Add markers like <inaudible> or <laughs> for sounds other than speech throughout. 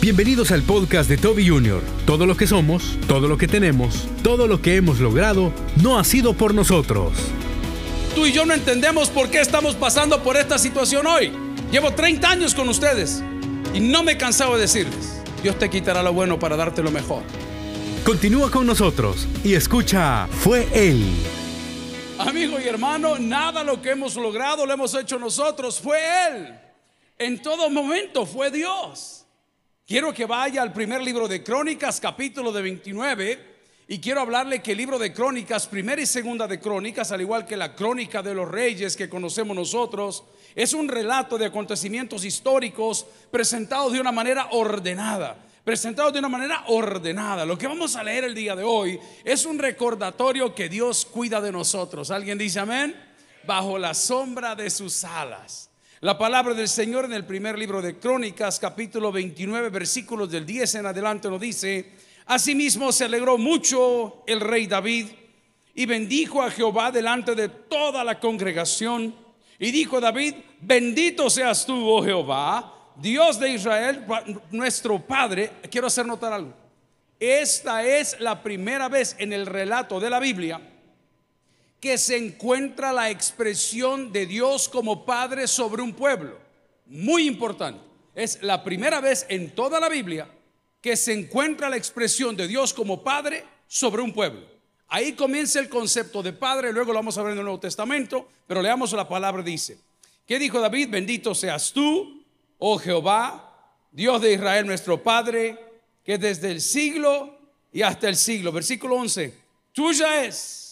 Bienvenidos al podcast de Toby Jr. Todo lo que somos, todo lo que tenemos, todo lo que hemos logrado, no ha sido por nosotros. Tú y yo no entendemos por qué estamos pasando por esta situación hoy. Llevo 30 años con ustedes y no me he cansado de decirles, Dios te quitará lo bueno para darte lo mejor. Continúa con nosotros y escucha, fue Él. Amigo y hermano, nada lo que hemos logrado lo hemos hecho nosotros, fue Él. En todo momento fue Dios. Quiero que vaya al primer libro de Crónicas, capítulo de 29, y quiero hablarle que el libro de Crónicas, primera y segunda de Crónicas, al igual que la Crónica de los Reyes que conocemos nosotros, es un relato de acontecimientos históricos presentados de una manera ordenada presentados de una manera ordenada. Lo que vamos a leer el día de hoy es un recordatorio que Dios cuida de nosotros. ¿Alguien dice amén? Bajo la sombra de sus alas. La palabra del Señor en el primer libro de Crónicas, capítulo 29, versículos del 10 en adelante nos dice, Asimismo se alegró mucho el rey David y bendijo a Jehová delante de toda la congregación. Y dijo David, bendito seas tú, oh Jehová, Dios de Israel, nuestro Padre. Quiero hacer notar algo. Esta es la primera vez en el relato de la Biblia que se encuentra la expresión de Dios como Padre sobre un pueblo. Muy importante. Es la primera vez en toda la Biblia que se encuentra la expresión de Dios como Padre sobre un pueblo. Ahí comienza el concepto de Padre, luego lo vamos a ver en el Nuevo Testamento, pero leamos la palabra, dice, ¿qué dijo David? Bendito seas tú, oh Jehová, Dios de Israel nuestro Padre, que desde el siglo y hasta el siglo, versículo 11, tuya es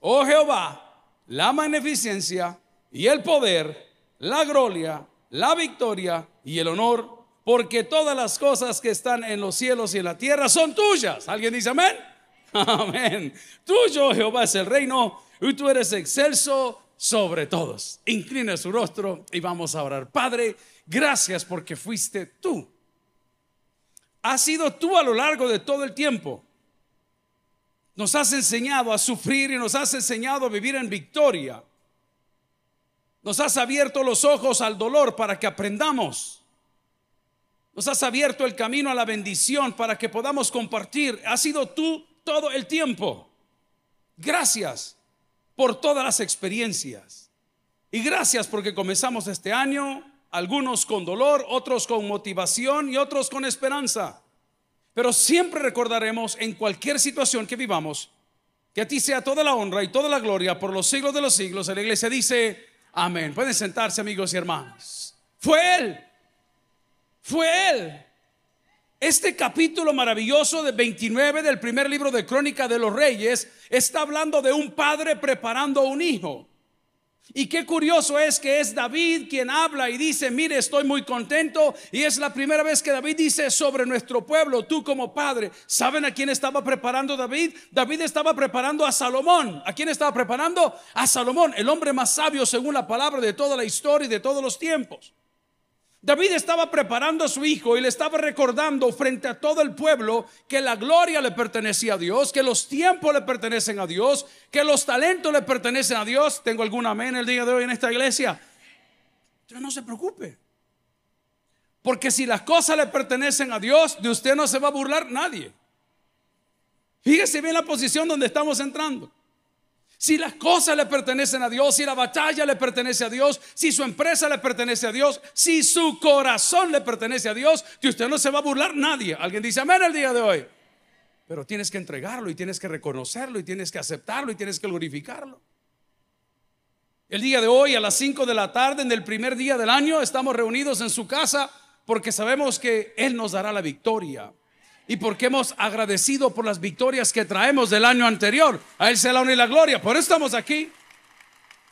oh Jehová, la magnificencia y el poder, la gloria, la victoria y el honor, porque todas las cosas que están en los cielos y en la tierra son tuyas. ¿Alguien dice amén? <laughs> Amén. Tuyo, Jehová, es el reino y tú eres excelso sobre todos. Inclina su rostro y vamos a orar. Padre, gracias porque fuiste tú. Has sido tú a lo largo de todo el tiempo. Nos has enseñado a sufrir y nos has enseñado a vivir en victoria. Nos has abierto los ojos al dolor para que aprendamos. Nos has abierto el camino a la bendición para que podamos compartir. Has sido tú todo el tiempo. Gracias por todas las experiencias. Y gracias porque comenzamos este año, algunos con dolor, otros con motivación y otros con esperanza. Pero siempre recordaremos en cualquier situación que vivamos que a ti sea toda la honra y toda la gloria por los siglos de los siglos. la iglesia dice, amén. Pueden sentarse amigos y hermanos. Fue Él. Fue Él. Este capítulo maravilloso de 29 del primer libro de Crónica de los Reyes está hablando de un padre preparando a un hijo. Y qué curioso es que es David quien habla y dice, mire, estoy muy contento. Y es la primera vez que David dice sobre nuestro pueblo, tú como padre. ¿Saben a quién estaba preparando David? David estaba preparando a Salomón. ¿A quién estaba preparando? A Salomón, el hombre más sabio según la palabra de toda la historia y de todos los tiempos. David estaba preparando a su hijo y le estaba recordando frente a todo el pueblo que la gloria le pertenecía a Dios, que los tiempos le pertenecen a Dios, que los talentos le pertenecen a Dios. Tengo algún amén el día de hoy en esta iglesia. Usted no se preocupe. Porque si las cosas le pertenecen a Dios, de usted no se va a burlar nadie. Fíjese bien la posición donde estamos entrando. Si las cosas le pertenecen a Dios, si la batalla le pertenece a Dios, si su empresa le pertenece a Dios, si su corazón le pertenece a Dios, de usted no se va a burlar nadie. Alguien dice amén el día de hoy. Pero tienes que entregarlo y tienes que reconocerlo y tienes que aceptarlo y tienes que glorificarlo. El día de hoy a las 5 de la tarde, en el primer día del año, estamos reunidos en su casa porque sabemos que Él nos dará la victoria y porque hemos agradecido por las victorias que traemos del año anterior. A Él sea la y la gloria. Por eso estamos aquí.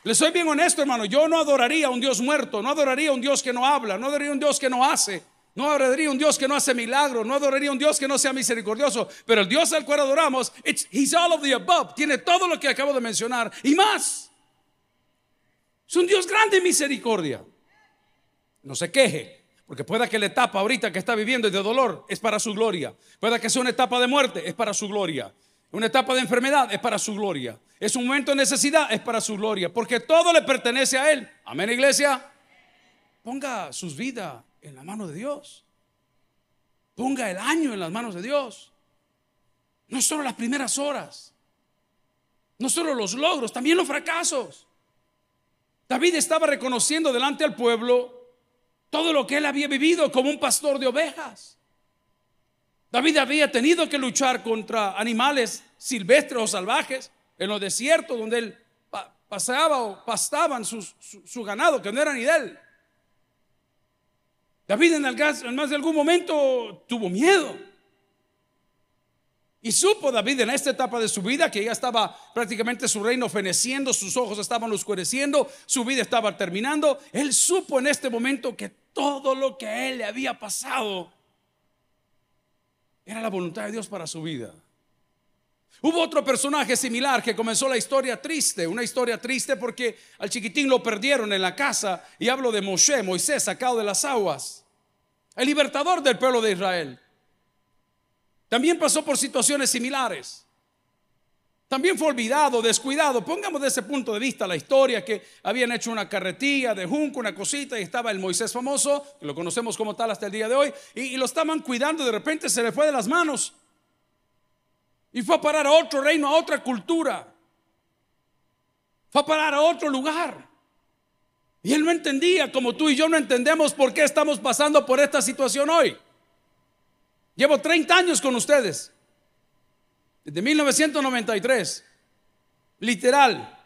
Le soy bien honesto, hermano. Yo no adoraría a un Dios muerto, no adoraría a un Dios que no habla, no adoraría a un Dios que no hace, no adoraría a un Dios que no hace milagros, no adoraría a un Dios que no sea misericordioso. Pero el Dios al cual adoramos, it's, he's all of the above. Tiene todo lo que acabo de mencionar y más. Es un Dios grande en misericordia. No se queje. Porque pueda que la etapa ahorita que está viviendo de dolor es para su gloria. Pueda que sea una etapa de muerte, es para su gloria. Una etapa de enfermedad es para su gloria. Es un momento de necesidad, es para su gloria. Porque todo le pertenece a Él. Amén, iglesia. Ponga sus vidas en la mano de Dios. Ponga el año en las manos de Dios. No solo las primeras horas, no solo los logros, también los fracasos. David estaba reconociendo delante al pueblo todo lo que él había vivido como un pastor de ovejas. David había tenido que luchar contra animales silvestres o salvajes en los desiertos donde él paseaba o pastaban su, ganado, que no era ni de él. David en, en más de algún momento tuvo miedo. Y supo David en esta etapa de su vida que ya estaba prácticamente su reino feneciendo, sus ojos estaban oscureciendo, su vida estaba terminando. Él supo en este momento que todo lo que a él le había pasado era la voluntad de Dios para su vida. Hubo otro personaje similar que comenzó la historia triste, una historia triste porque al chiquitín lo perdieron en la casa y hablo de Moshe, Moisés sacado de las aguas, el libertador del pueblo de Israel. También pasó por situaciones similares. También fue olvidado, descuidado. Pongamos de ese punto de vista la historia que habían hecho una carretilla de junco, una cosita, y estaba el Moisés famoso, que lo conocemos como tal hasta el día de hoy, y, lo estaban cuidando, de repente se le fue de las manos. Y fue a parar a otro reino, a otra cultura. Fue a parar a otro lugar. Y él no entendía, como tú y yo no entendemos por qué estamos pasando por esta situación hoy. Llevo 30 años con ustedes. Desde 1993. Literal.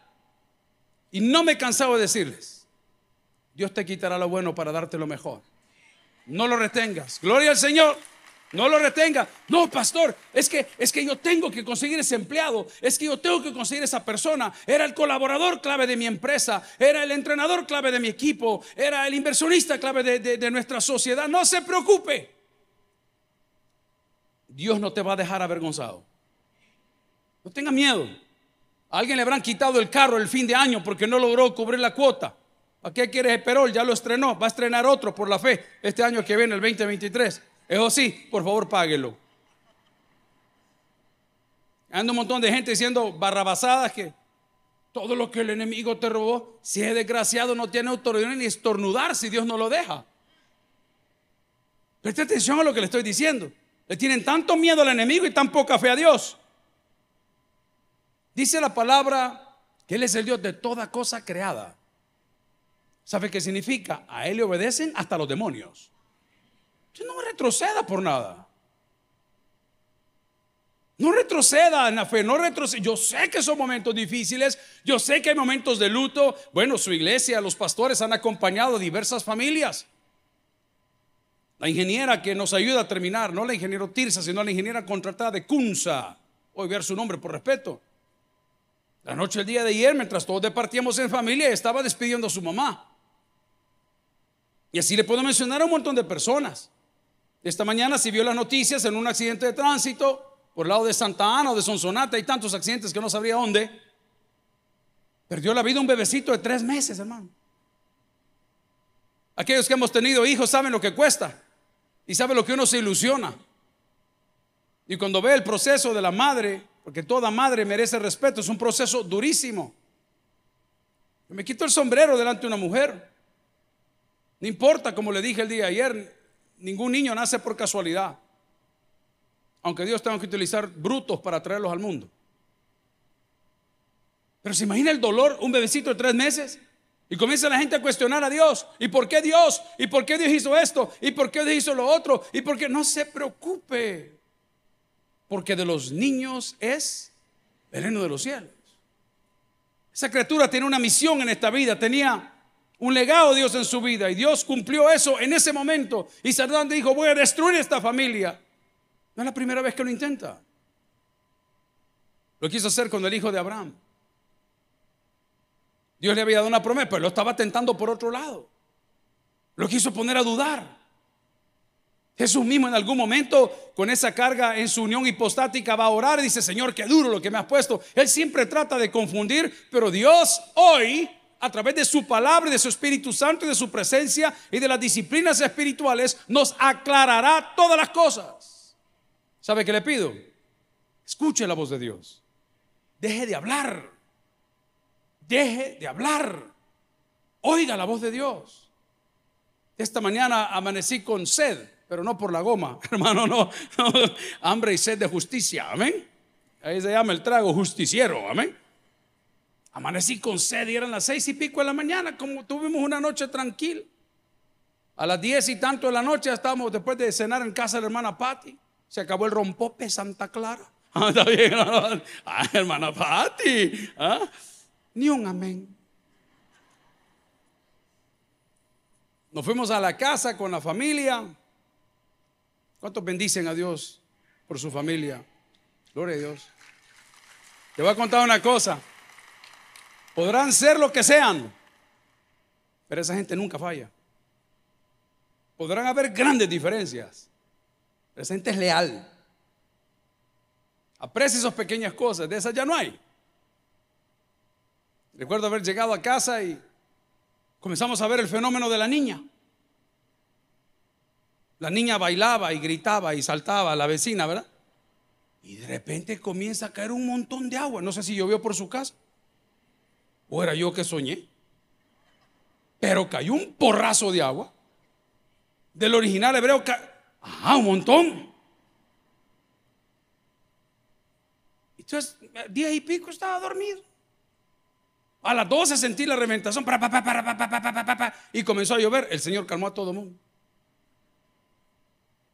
Y no me he cansado de decirles, Dios te quitará lo bueno para darte lo mejor. No lo retengas. Gloria al Señor. No lo retenga. No, pastor, es que es que yo tengo que conseguir ese empleado, es que yo tengo que conseguir esa persona. Era el colaborador clave de mi empresa, era el entrenador clave de mi equipo, era el inversionista clave de, de nuestra sociedad. No se preocupe. Dios no te va a dejar avergonzado. No tenga miedo. A alguien le habrán quitado el carro el fin de año porque no logró cubrir la cuota. ¿A qué quieres perol? Ya lo estrenó. Va a estrenar otro por la fe este año que viene, el 2023. Eso sí, por favor, páguelo. Anda un montón de gente diciendo barrabasadas que todo lo que el enemigo te robó, si es desgraciado, no tiene autoridad ni estornudar si Dios no lo deja. Preste atención a lo que le estoy diciendo. Le tienen tanto miedo al enemigo y tan poca fe a Dios. Dice la palabra que Él es el Dios de toda cosa creada. ¿Sabe qué significa? A Él le obedecen hasta los demonios. no retroceda por nada. No retroceda en la fe, no retroceda. Yo sé que son momentos difíciles, yo sé que hay momentos de luto. Bueno, su iglesia, los pastores han acompañado a diversas familias. La ingeniera que nos ayuda a terminar, no la ingeniera Tirsa, sino la ingeniera contratada de Kunza. Voy a ver su nombre por respeto. La noche del día de ayer, mientras todos departíamos en familia, estaba despidiendo a su mamá. Y así le puedo mencionar a un montón de personas. Esta mañana si vio las noticias en un accidente de tránsito por el lado de Santa Ana o de Sonsonate. Hay tantos accidentes que no sabría dónde. Perdió la vida un bebecito de tres meses, hermano. Aquellos que hemos tenido hijos saben lo que cuesta. Y sabe lo que uno se ilusiona. Y cuando ve el proceso de la madre, porque toda madre merece respeto, es un proceso durísimo. Me quito el sombrero delante de una mujer. No importa, como le dije el día de ayer, ningún niño nace por casualidad. Aunque Dios tenga que utilizar brutos para traerlos al mundo. Pero se imagina el dolor, un bebecito de tres meses. Y comienza la gente a cuestionar a Dios. ¿Y por qué Dios? ¿Y por qué Dios hizo esto? ¿Y por qué Dios hizo lo otro? ¿Y por qué no se preocupe? Porque de los niños es el reino de los cielos. Esa criatura tiene una misión en esta vida, tenía un legado Dios en su vida y Dios cumplió eso en ese momento. Y Sardán dijo, voy a destruir esta familia. No es la primera vez que lo intenta. Lo quiso hacer con el hijo de Abraham. Dios le había dado una promesa, pero lo estaba tentando por otro lado. Lo quiso poner a dudar. Jesús mismo en algún momento con esa carga en su unión hipostática va a orar y dice, Señor, qué duro lo que me has puesto. Él siempre trata de confundir, pero Dios hoy, a través de su palabra de su Espíritu Santo y de su presencia y de las disciplinas espirituales, nos aclarará todas las cosas. ¿Sabe qué le pido? Escuche la voz de Dios. Deje de hablar. Deje de hablar. Oiga la voz de Dios. Esta mañana amanecí con sed, pero no por la goma, <laughs> hermano, no, hambre y sed de justicia, amén. Ahí se llama el trago justiciero, amén. Amanecí con sed y eran las seis y pico de la mañana, como tuvimos una noche tranquila. A las diez y tanto de la noche estábamos después de cenar en casa de la hermana Patti. Se acabó el rompope Santa Clara. <laughs> Ah, está bien, <laughs> ah, hermana Patti. ¿ah? Ni un amén. Nos fuimos a la casa con la familia. ¿Cuántos bendicen a Dios por su familia? Gloria a Dios. Te voy a contar una cosa. Podrán ser lo que sean, pero esa gente nunca falla. Podrán haber grandes diferencias, pero esa gente es leal. Aprecia esas pequeñas cosas, de esas ya no hay. Recuerdo haber llegado a casa y comenzamos a ver el fenómeno de la niña. La niña bailaba y gritaba y saltaba a la vecina, ¿verdad? Y de repente comienza a caer un montón de agua. No sé si llovió por su casa. ¿O era yo que soñé? Pero cayó un porrazo de agua. Del original hebreo, ah, un montón. Entonces, día y pico estaba dormido. A las 12 sentí la reventación y comenzó a llover. El Señor calmó a todo el mundo.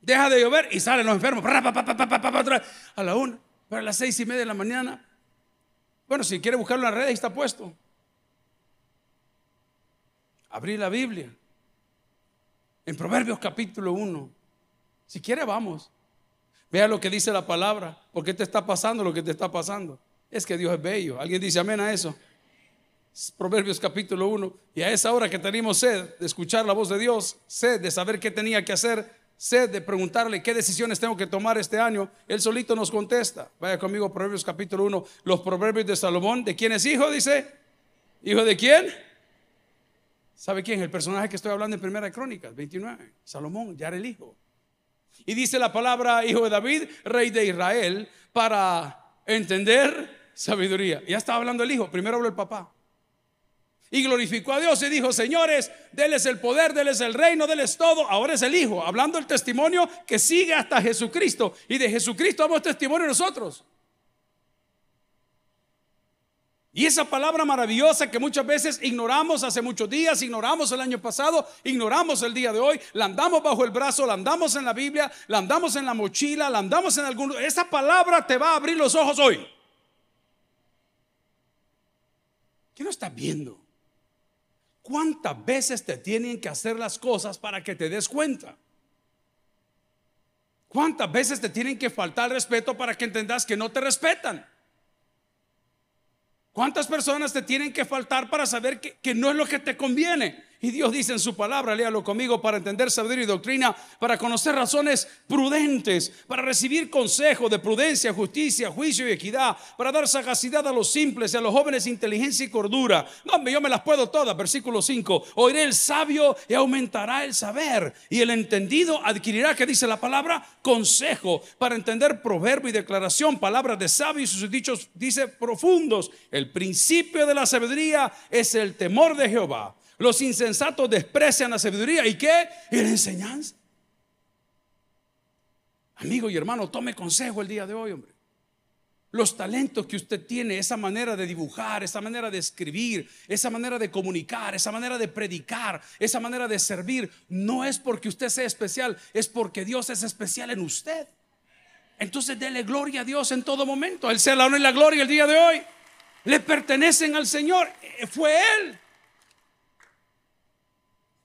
Deja de llover y salen los enfermos. A la una, para las seis y media de la mañana. Bueno, si quiere buscarlo en la red, ahí está puesto. Abrí la Biblia. En Proverbios capítulo 1. Si quiere, vamos. Vea lo que dice la palabra. ¿Por qué te está pasando lo que te está pasando? Es que Dios es bello. ¿Alguien dice amén a eso? Proverbios capítulo 1. Y a esa hora que tenemos sed de escuchar la voz de Dios, sed de saber qué tenía que hacer, sed de preguntarle qué decisiones tengo que tomar este año, Él solito nos contesta. Vaya conmigo, Proverbios capítulo 1. Los Proverbios de Salomón. ¿De quién es hijo? Dice. ¿Hijo de quién? ¿Sabe quién? El personaje que estoy hablando en Primera Crónicas 29, Salomón, ya era el hijo. Y dice la palabra hijo de David, rey de Israel, para entender sabiduría. Ya estaba hablando el hijo, primero habló el papá. Y glorificó a Dios y dijo, señores, déles el poder, déles el reino, déles todo. Ahora es el Hijo, hablando el testimonio que sigue hasta Jesucristo. Y de Jesucristo damos testimonio nosotros. Y esa palabra maravillosa que muchas veces ignoramos hace muchos días, ignoramos el año pasado, ignoramos el día de hoy, la andamos bajo el brazo, la andamos en la Biblia, la andamos en la mochila, la andamos en algún... Esa palabra te va a abrir los ojos hoy. ¿Qué no estás viendo? ¿Cuántas veces te tienen que hacer las cosas para que te des cuenta? ¿Cuántas veces te tienen que faltar respeto para que entendas que no te respetan? ¿Cuántas personas te tienen que faltar para saber que, no es lo que te conviene? Y Dios dice en su palabra, léalo conmigo, para entender sabiduría y doctrina, para conocer razones prudentes, para recibir consejo de prudencia, justicia, juicio y equidad, para dar sagacidad a los simples y a los jóvenes inteligencia y cordura. No, yo me las puedo todas. Versículo 5. Oiré el sabio y aumentará el saber. Y el entendido adquirirá, que dice la palabra, consejo para entender proverbio y declaración, palabras de sabio y sus dichos, dice profundos. El principio de la sabiduría es el temor de Jehová. Los insensatos desprecian la sabiduría. ¿Y qué? Y la enseñanza. Amigo y hermano, tome consejo el día de hoy, hombre. Los talentos que usted tiene, esa manera de dibujar, esa manera de escribir, esa manera de comunicar, esa manera de predicar, esa manera de servir, no es porque usted sea especial, es porque Dios es especial en usted. Entonces dele gloria a Dios en todo momento. Él sea la honra y la gloria el día de hoy. Le pertenecen al Señor. Eh, fue Él.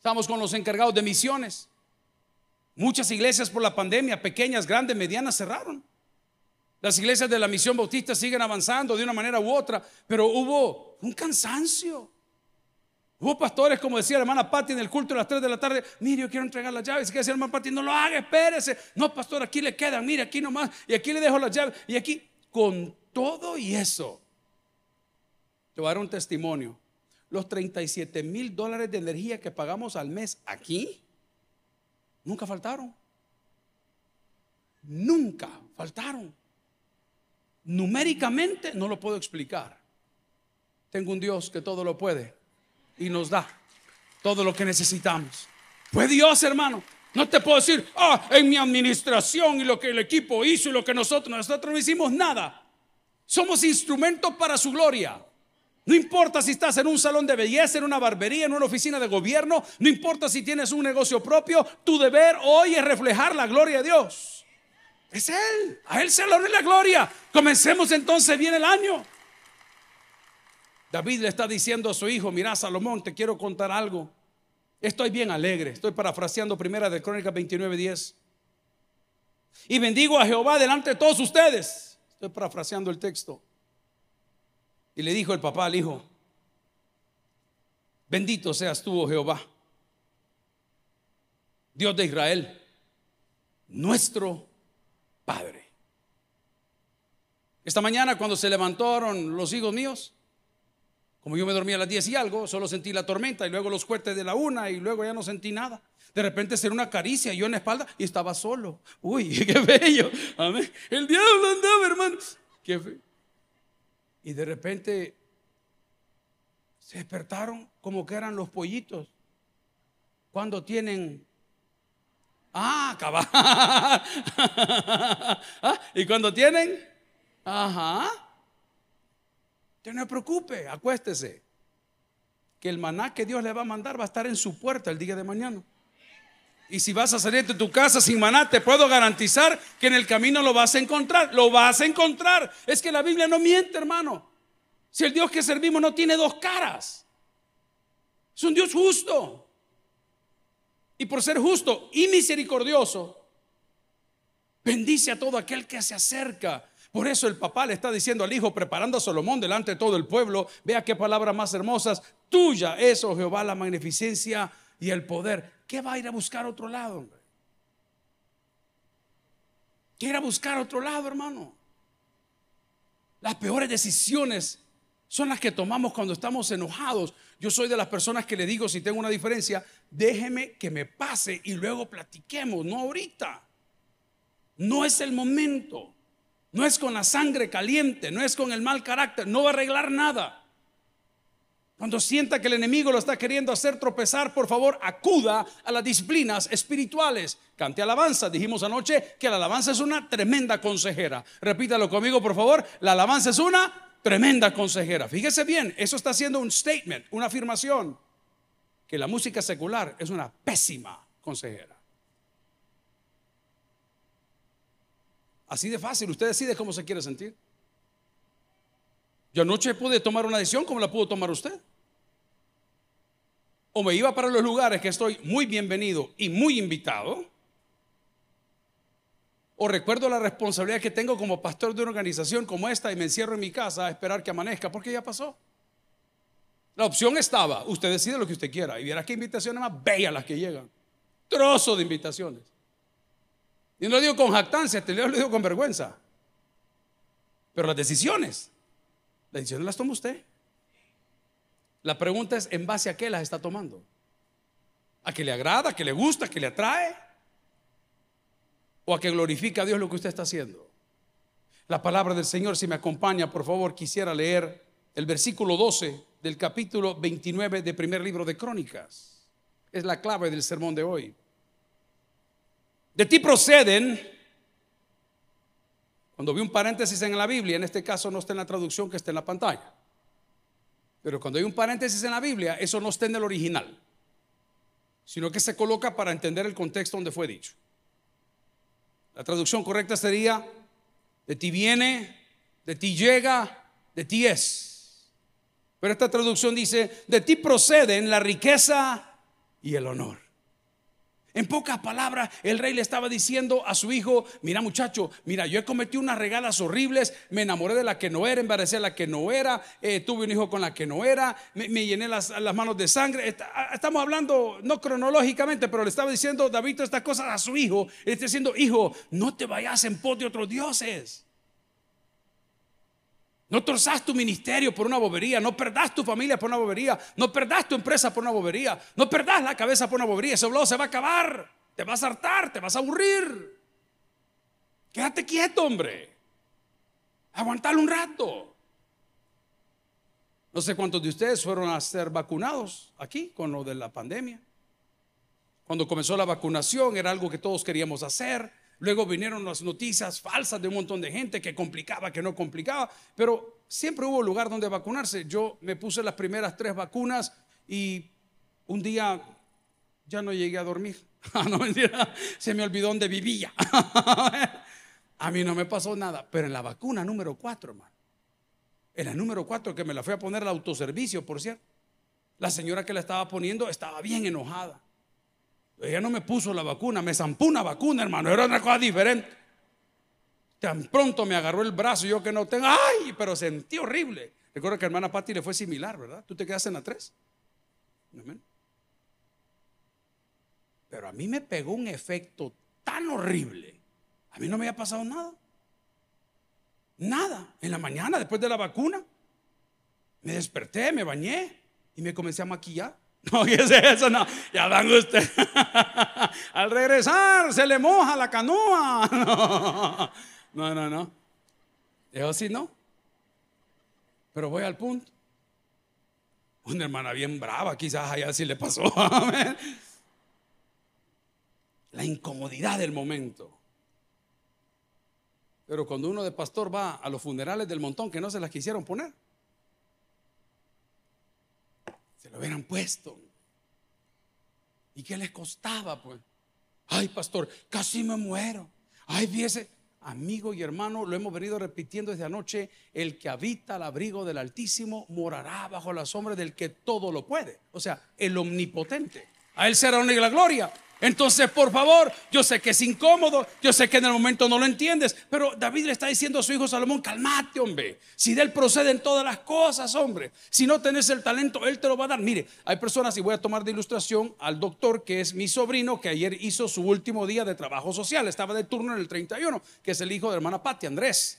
Estamos con los encargados de misiones. Muchas iglesias por la pandemia, pequeñas, grandes, medianas, cerraron. Las iglesias de la misión bautista siguen avanzando de una manera u otra, pero hubo un cansancio. Hubo pastores, como decía la hermana Patti en el culto a las 3 de la tarde, mire, yo quiero entregar las llaves. Y que decía la hermana Patti, no lo haga, espérese. No, pastor, aquí le quedan, mire, aquí nomás, y aquí le dejo las llaves. Y aquí, con todo y eso, te voy a dar un testimonio los 37 mil dólares de energía que pagamos al mes aquí, nunca faltaron. Nunca faltaron. Numéricamente no lo puedo explicar. Tengo un Dios que todo lo puede y nos da todo lo que necesitamos. Fue Dios, hermano. No te puedo decir, ah, en mi administración y lo que el equipo hizo y lo que nosotros, nosotros no hicimos nada. Somos instrumentos para su gloria. No importa si estás en un salón de belleza, en una barbería, en una oficina de gobierno, no importa si tienes un negocio propio, tu deber hoy es reflejar la gloria de Dios. Es Él, a Él se le la gloria. Comencemos entonces bien el año. David le está diciendo a su hijo, mira Salomón, te quiero contar algo. Estoy bien alegre, estoy parafraseando primera de Crónicas 29, 10. Y bendigo a Jehová delante de todos ustedes. Estoy parafraseando el texto. Y le dijo el papá al hijo, bendito seas tú, oh Jehová, Dios de Israel, nuestro Padre. Esta mañana cuando se levantaron los hijos míos, como yo me dormía a las 10 y algo, solo sentí la tormenta y luego los fuertes de la una y luego ya no sentí nada. De repente ser una caricia, yo en la espalda y estaba solo. Uy, <laughs> qué bello. Amén. El diablo andaba, hermano. Qué y de repente se despertaron como que eran los pollitos. Cuando tienen... Ah, cabal. <laughs> Ah, y cuando tienen... Ajá. Usted no se preocupe, acuéstese. Que el maná que Dios le va a mandar va a estar en su puerta el día de mañana. Y si vas a salir de tu casa sin maná, te puedo garantizar que en el camino lo vas a encontrar. Lo vas a encontrar. Es que la Biblia no miente, hermano. Si el Dios que servimos no tiene dos caras. Es un Dios justo. Y por ser justo y misericordioso, bendice a todo aquel que se acerca. Por eso el papá le está diciendo al hijo, preparando a Salomón delante de todo el pueblo, vea qué palabras más hermosas, tuya es, oh Jehová, la magnificencia y el poder. ¿Qué va a ir a buscar otro lado, hombre? ¿Qué ir a buscar otro lado, hermano? Las peores decisiones son las que tomamos cuando estamos enojados. Yo soy de las personas que le digo, si tengo una diferencia, déjeme que me pase y luego platiquemos, no ahorita. No es el momento. No es con la sangre caliente, no es con el mal carácter, no va a arreglar nada. Cuando sienta que el enemigo lo está queriendo hacer tropezar, por favor, acuda a las disciplinas espirituales. Cante alabanza. Dijimos anoche que la alabanza es una tremenda consejera. Repítalo conmigo, por favor. La alabanza es una tremenda consejera. Fíjese bien, eso está haciendo un statement, una afirmación, que la música secular es una pésima consejera. Así de fácil, usted decide cómo se quiere sentir. Yo anoche pude tomar una decisión como la pudo tomar usted. O me iba para los lugares que estoy muy bienvenido y muy invitado. O recuerdo la responsabilidad que tengo como pastor de una organización como esta y me encierro en mi casa a esperar que amanezca porque ya pasó. La opción estaba, usted decide lo que usted quiera y verá qué invitaciones más bellas las que llegan. Trozo de invitaciones. Y no lo digo con jactancia, te lo digo con vergüenza. Pero las decisiones las decisiones las toma usted. La pregunta es, ¿en base a qué las está tomando? ¿A que le agrada, a que le gusta, a que le atrae? ¿O a que glorifica a Dios lo que usted está haciendo? La palabra del Señor, si me acompaña, por favor, quisiera leer el versículo 12 del capítulo 29 del primer libro de Crónicas. Es la clave del sermón de hoy. De ti proceden cuando vi un paréntesis en la Biblia, en este caso no está en la traducción que está en la pantalla. Pero cuando hay un paréntesis en la Biblia, eso no está en el original, sino que se coloca para entender el contexto donde fue dicho. La traducción correcta sería, de ti viene, de ti llega, de ti es. Pero esta traducción dice, de ti proceden la riqueza y el honor. En pocas palabras, el rey le estaba diciendo a su hijo, mira muchacho, mira, yo he cometido unas regalas horribles, me enamoré de la que no era, embaracé a la que no era, eh, tuve un hijo con la que no era, me, llené las, manos de sangre. Ah, estamos hablando, no cronológicamente, pero le estaba diciendo David estas cosas a su hijo. Le está diciendo, hijo, no te vayas en pos de otros dioses. No torzás tu ministerio por una bobería, no perdás tu familia por una bobería, no perdás tu empresa por una bobería, no perdás la cabeza por una bobería. Ese blog se va a acabar, te vas a hartar, te vas a aburrir. Quédate quieto, hombre. Aguantalo un rato. No sé cuántos de ustedes fueron a ser vacunados aquí con lo de la pandemia. Cuando comenzó la vacunación era algo que todos queríamos hacer. Luego vinieron las noticias falsas de un montón de gente que complicaba, que no complicaba, pero siempre hubo lugar donde vacunarse. Yo me puse las primeras tres vacunas y un día ya no llegué a dormir. <laughs> Ah, no se me olvidó dónde vivía. <laughs> a mí no me pasó nada, pero en la vacuna número cuatro, hermano. En la número cuatro que me la fui a poner al autoservicio, por cierto. La señora que la estaba poniendo estaba bien enojada. Ella no me puso la vacuna, me zampó una vacuna, hermano. Era una cosa diferente. Tan pronto me agarró el brazo, yo que no tengo, ¡ay! Pero sentí horrible. Recuerdo que a hermana Patti le fue similar, ¿verdad? ¿Tú te quedaste en la 3? Pero a mí me pegó un efecto tan horrible. A mí no me había pasado nada. Nada. En la mañana, después de la vacuna, me desperté, me bañé y me comencé a maquillar. <laughs> No, ¿qué es eso? No, ya van usted. <laughs> Al regresar se le moja la canoa. <laughs> No, no, no. Yo sí no. Pero voy al punto. Una hermana bien brava, quizás allá sí le pasó. La incomodidad del momento. Pero cuando uno de pastor va a los funerales del montón que no se las quisieron poner, se lo hubieran puesto. ¿Y qué les costaba, pues? Ay, pastor, casi me muero. Ay, fíjese, amigo y hermano, lo hemos venido repitiendo desde anoche, el que habita al abrigo del Altísimo morará bajo la sombra del que todo lo puede. O sea, el omnipotente. A él será la gloria. Entonces, por favor, yo sé que es incómodo, yo sé que en el momento no lo entiendes, pero David le está diciendo a su hijo Salomón, calmate, hombre. Si de él proceden todas las cosas, hombre. Si no tenés el talento, él te lo va a dar. Mire, hay personas, y voy a tomar de ilustración al doctor, que es mi sobrino, que ayer hizo su último día de trabajo social. Estaba de turno en el 31, que es el hijo de hermana Patti, Andrés.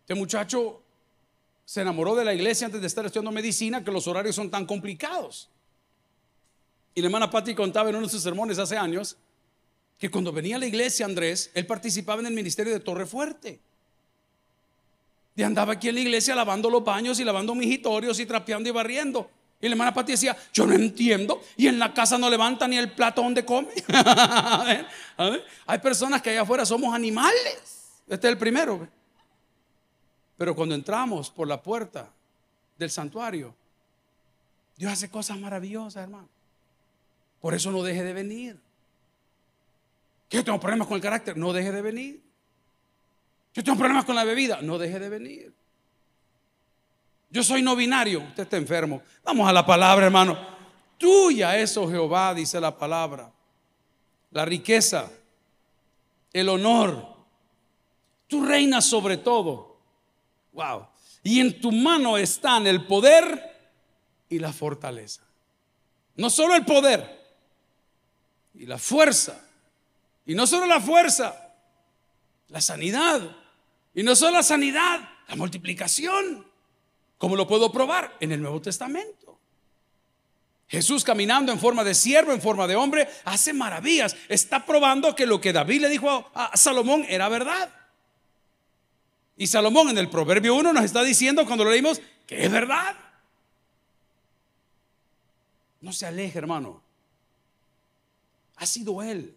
Este muchacho se enamoró de la iglesia antes de estar estudiando medicina, que los horarios son tan complicados. Y la hermana Patti contaba en uno de sus sermones hace años que cuando venía a la iglesia Andrés, él participaba en el ministerio de Torre Fuerte. Y andaba aquí en la iglesia lavando los baños y lavando mijitorios y trapeando y barriendo. Y la hermana Patti decía, yo no entiendo. Y en la casa no levanta ni el plato donde come. <laughs> Hay personas que allá afuera somos animales. Este es el primero. Pero cuando entramos por la puerta del santuario, Dios hace cosas maravillosas, hermano. Por eso no deje de venir. yo tengo problemas con el carácter, no deje de venir. Yo tengo problemas con la bebida, no deje de venir. Yo soy no binario, usted está enfermo. Vamos a la palabra, hermano. Tuya eso, Jehová, dice la palabra. La riqueza, el honor. Tú reinas sobre todo. Wow. Y en tu mano están el poder y la fortaleza. No solo el poder, y la fuerza. Y no solo la fuerza, la sanidad. Y no solo la sanidad, la multiplicación. ¿Cómo lo puedo probar? En el Nuevo Testamento. Jesús caminando en forma de siervo, en forma de hombre, hace maravillas. Está probando que lo que David le dijo a Salomón era verdad. Y Salomón en el Proverbio 1 nos está diciendo cuando lo leímos que es verdad. No se aleje, hermano. Ha sido Él.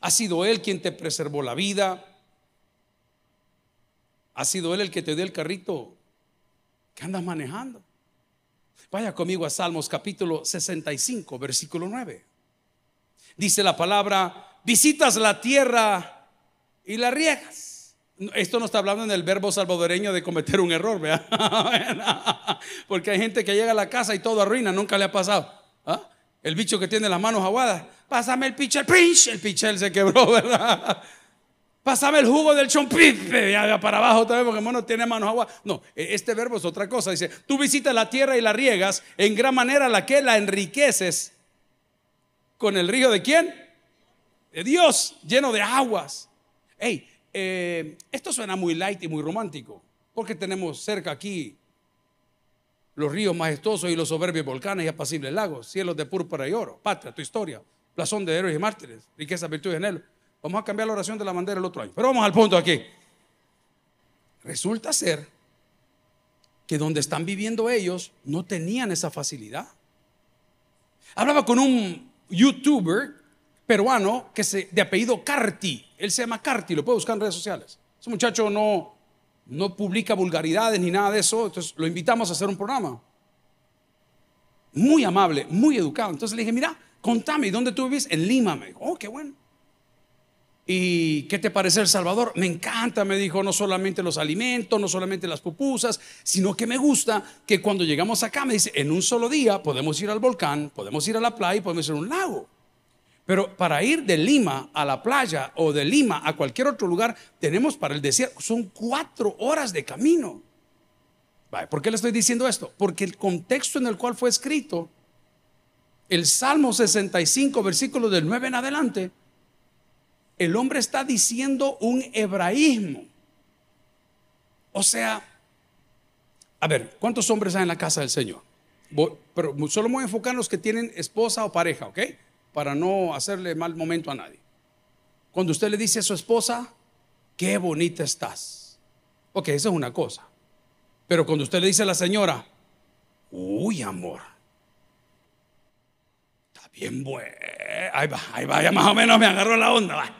Ha sido Él quien te preservó la vida. Ha sido Él el que te dio el carrito que andas manejando. Vaya conmigo a Salmos capítulo 65, versículo 9. Dice la palabra, visitas la tierra y la riegas. Esto no está hablando en el verbo salvadoreño de cometer un error. <laughs> Porque hay gente que llega a la casa y todo arruina, nunca le ha pasado. ¿Ah? El bicho que tiene las manos aguadas. Pásame el pichel, pinch. El pichel se quebró, <laughs> ¿verdad? Pásame el jugo del chompipe. Ya para abajo vez porque no tiene manos aguadas. No, e, este verbo es otra cosa. Dice, tú visitas la tierra y la riegas en gran manera la que la enriqueces. ¿Con el río de quién? De Dios, lleno de aguas. Hey, eh, esto suena muy light y muy romántico. Porque tenemos cerca aquí los ríos majestuosos y los soberbios volcanes y apacibles lagos, cielos de púrpura y oro, patria, tu historia, plazón de héroes y mártires, riqueza, virtud y anhelo. Vamos a cambiar la oración de la bandera el otro año. Pero vamos al punto aquí. Resulta ser que donde están viviendo ellos no tenían esa facilidad. Hablaba con un youtuber peruano que se, de apellido Carti. Él se llama Carti, lo puede buscar en redes sociales. Ese muchacho no, no publica vulgaridades ni nada de eso, entonces lo invitamos a hacer un programa. Muy amable, muy educado. Entonces le dije, mira, contame, ¿dónde tú vives? En Lima. Me dijo, oh, qué bueno. ¿Y qué te parece El Salvador? Me encanta, me dijo, no solamente los alimentos, no solamente las pupusas, sino que me gusta que cuando llegamos acá, me dice, en un solo día podemos ir al volcán, podemos ir a la playa y podemos ir a un lago. Pero para ir de Lima a la playa o de Lima a cualquier otro lugar, tenemos para el desierto, son cuatro horas de camino. ¿Por qué le estoy diciendo esto? Porque el contexto en el cual fue escrito, el Salmo 65, versículo del 9 en adelante, el hombre está diciendo un hebraísmo. O sea, a ver, ¿cuántos hombres hay en la casa del Señor? pero solo voy a enfocar en los que tienen esposa o pareja, ¿ok? Para no hacerle mal momento a nadie. Cuando usted le dice a su esposa, qué bonita estás. Ok, esa es una cosa. Pero cuando usted le dice a la señora, uy, amor, está bien bueno. Ahí va, ahí va, ya más o menos me agarró la onda.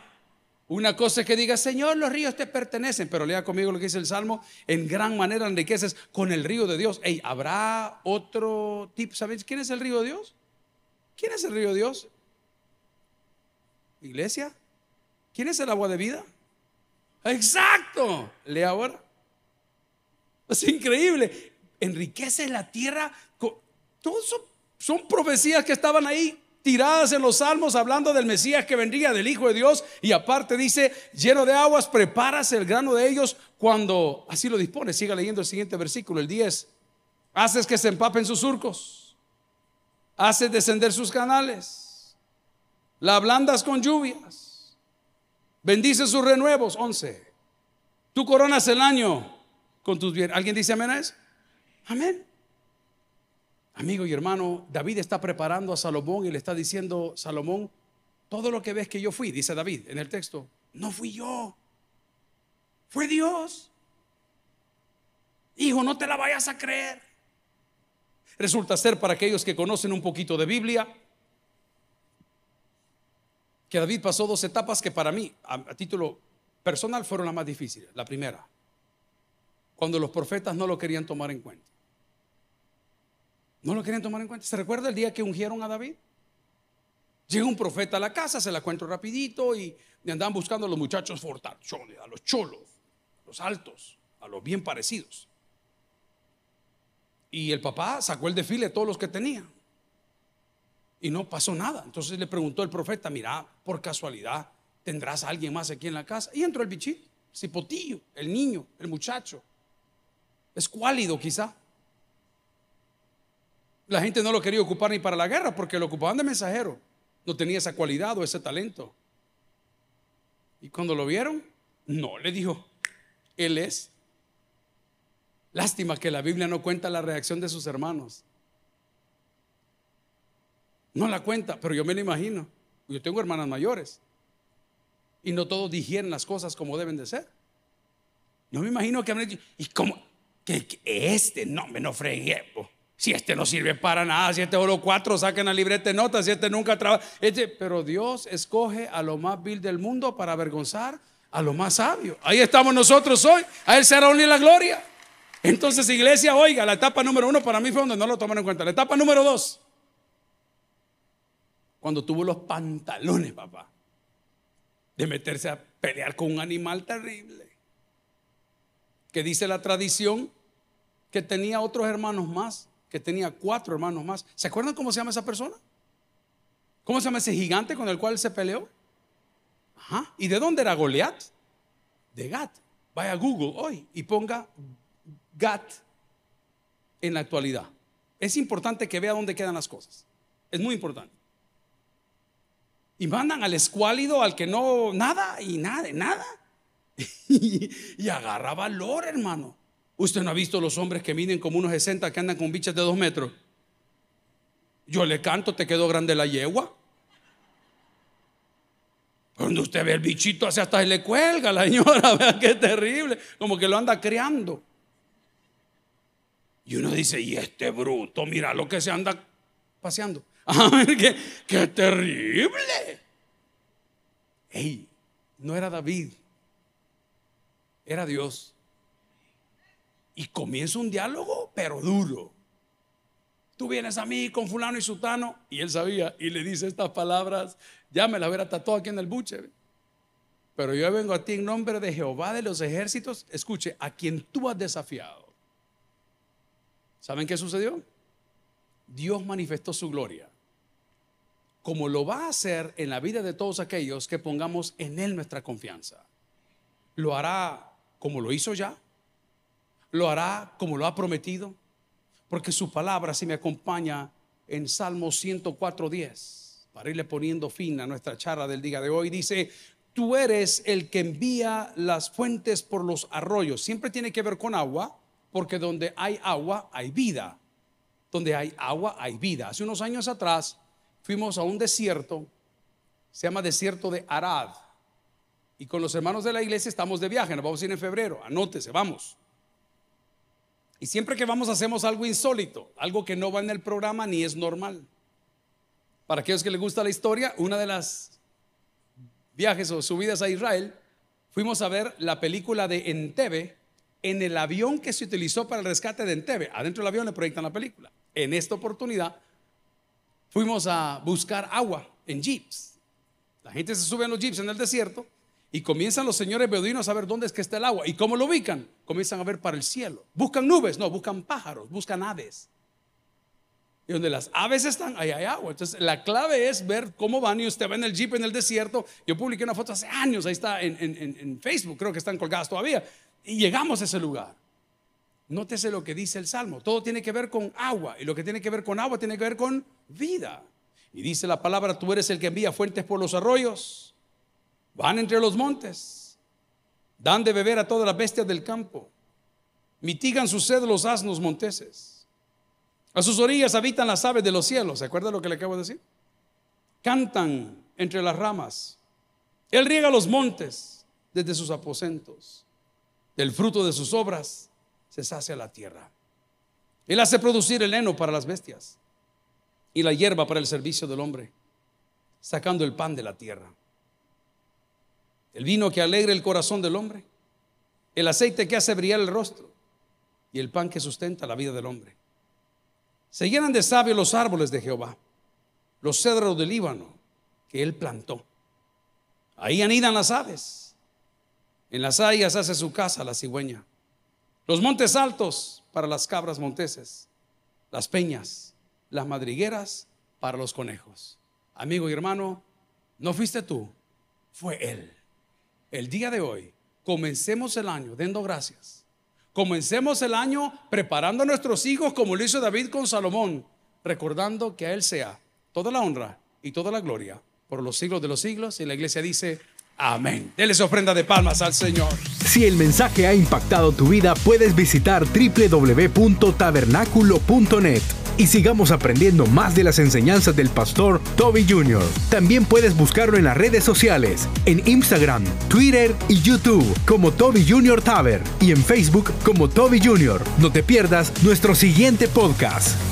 Una cosa es que diga, Señor, los ríos te pertenecen, pero lea conmigo lo que dice el Salmo, en gran manera enriqueces con el río de Dios. Ey, ¿habrá otro tipo? ¿Sabéis quién es el río de Dios? ¿Quién es el río de Dios? Iglesia, ¿quién es el agua de vida? Exacto. Lea ahora. Es increíble. Enriquece la tierra. Todos son, son, profecías que estaban ahí tiradas en los salmos hablando del Mesías que vendría, del Hijo de Dios. Y aparte dice, lleno de aguas, preparas el grano de ellos cuando así lo dispone. Siga leyendo el siguiente versículo, el 10. Haces que se empapen sus surcos. Haces descender sus canales la ablandas con lluvias. Bendice sus renuevos. 11. Tú coronas el año con tus bienes. ¿Alguien dice amén a eso? Amén. Amigo y hermano, David está preparando a Salomón y le está diciendo, Salomón, todo lo que ves que yo fui, dice David en el texto, no fui yo, fue Dios. Hijo, no te la vayas a creer. Resulta ser para aquellos que conocen un poquito de Biblia, que David pasó dos etapas que para mí, a, título personal, fueron las más difíciles. La primera, cuando los profetas no lo querían tomar en cuenta. No lo querían tomar en cuenta. ¿Se recuerda el día que ungieron a David? Llega un profeta a la casa, se la cuento rapidito y le andaban buscando a los muchachos fortachones, a los cholos, a los altos, a los bien parecidos. Y el papá sacó el desfile de todos los que tenía. Y no pasó nada. Entonces le preguntó el profeta, mira, por casualidad, ¿tendrás a alguien más aquí en la casa? Y entró el bichito, cipotillo, el niño, el muchacho. Es cuálido quizá. La gente no lo quería ocupar ni para la guerra porque lo ocupaban de mensajero. No tenía esa cualidad o ese talento. Y cuando lo vieron, no, le dijo, él es. Lástima que la Biblia no cuenta la reacción de sus hermanos. No la cuenta, pero yo me la imagino. Yo tengo hermanas mayores. Y no todos digieren las cosas como deben de ser. Yo me imagino que dicho, ¿y cómo? Que, este, no, me no fregué. Si este no sirve para nada, si este solo cuatro saquen la libreta de notas, si este nunca trabaja. Este, pero Dios escoge a lo más vil del mundo para avergonzar a lo más sabio. Ahí estamos nosotros hoy. A Él será unir la gloria. Entonces, iglesia, oiga, la etapa número uno para mí fue donde no lo toman en cuenta. La etapa número dos cuando tuvo los pantalones, papá, de meterse a pelear con un animal terrible. Que dice la tradición que tenía otros hermanos más, que tenía cuatro hermanos más. ¿Se acuerdan cómo se llama esa persona? ¿Cómo se llama ese gigante con el cual se peleó? Ajá. ¿Y de dónde era Goliat? De Gat. Vaya a Google hoy y ponga Gat en la actualidad. Es importante que vea dónde quedan las cosas. Es muy importante. Y mandan al escuálido, al que no, nada, y nada, nada. <laughs> y, agarra valor, hermano. Usted no ha visto los hombres que miden como unos 60 que andan con bichas de dos metros. Yo le canto, te quedó grande la yegua. Cuando usted ve el bichito, hace hasta le cuelga la señora, <laughs> vea qué terrible, como que lo anda criando. Y uno dice, y este bruto, mira lo que se anda paseando. <laughs> qué, qué terrible. Ey, no era David, era Dios. Y comienza un diálogo, pero duro. Tú vienes a mí con fulano y sutano, y él sabía, y le dice estas palabras, ya me las hubiera tatuado aquí en el buche. Pero yo vengo a ti en nombre de Jehová de los ejércitos, escuche, a quien tú has desafiado. ¿Saben qué sucedió? Dios manifestó su gloria, como lo va a hacer en la vida de todos aquellos que pongamos en Él nuestra confianza. Lo hará como lo hizo ya, lo hará como lo ha prometido, porque su palabra si me acompaña en Salmo 104.10, para irle poniendo fin a nuestra charla del día de hoy, dice, tú eres el que envía las fuentes por los arroyos. Siempre tiene que ver con agua, porque donde hay agua hay vida. Donde hay agua hay vida. Hace unos años atrás fuimos a un desierto, se llama desierto de Arad. Y con los hermanos de la iglesia estamos de viaje, nos vamos a ir en febrero, anótese, vamos. Y siempre que vamos hacemos algo insólito, algo que no va en el programa ni es normal. Para aquellos que les gusta la historia, una de las viajes o subidas a Israel, fuimos a ver la película de Entebbe en el avión que se utilizó para el rescate de Entebbe. Adentro del avión le proyectan la película. En esta oportunidad fuimos a buscar agua en jeeps. La gente se sube en los jeeps en el desierto y comienzan los señores beduinos a ver dónde es que está el agua. ¿Y cómo lo ubican? Comienzan a ver para el cielo. Buscan nubes, no, buscan pájaros, buscan aves. Y donde las aves están, ahí hay agua. Entonces, la clave es ver cómo van. Y usted va en el jeep en el desierto. Yo publiqué una foto hace años, ahí está en, en Facebook, creo que están colgadas todavía. Y llegamos a ese lugar. Nótese lo que dice el Salmo. Todo tiene que ver con agua. Y lo que tiene que ver con agua tiene que ver con vida. Y dice la palabra, tú eres el que envía fuentes por los arroyos Van entre los montes, dan de beber a todas las bestias del campo, mitigan su sed los asnos monteses. A sus orillas habitan las aves de los cielos. ¿Se acuerda lo que le acabo de decir? Cantan entre las ramas. Él riega los montes desde sus aposentos. Del fruto de sus obras sacia la tierra. Él hace producir el heno para las bestias y la hierba para el servicio del hombre, sacando el pan de la tierra el vino que alegra el corazón del hombre, el aceite que hace brillar el rostro y el pan que sustenta la vida del hombre. Se llenan de sabio los árboles de Jehová, los cedros del Líbano que él plantó. Ahí anidan las aves. En las hayas hace su casa la cigüeña. Los montes altos para las cabras monteses. Las peñas, las madrigueras para los conejos. Amigo y hermano, no fuiste tú, fue él el día de hoy, comencemos el año dando gracias. Comencemos el año preparando a nuestros hijos como lo hizo David con Salomón, recordando que a Él sea toda la honra y toda la gloria por los siglos de los siglos. Y la iglesia dice, amén. Déles ofrenda de palmas al Señor. Si el mensaje ha impactado tu vida, puedes visitar www.tabernaculo.net y sigamos aprendiendo más de las enseñanzas del pastor Toby Jr. También puedes buscarlo en las redes sociales, en Instagram, Twitter y YouTube como Toby Jr. Taber y en Facebook como Toby Jr. No te pierdas nuestro siguiente podcast.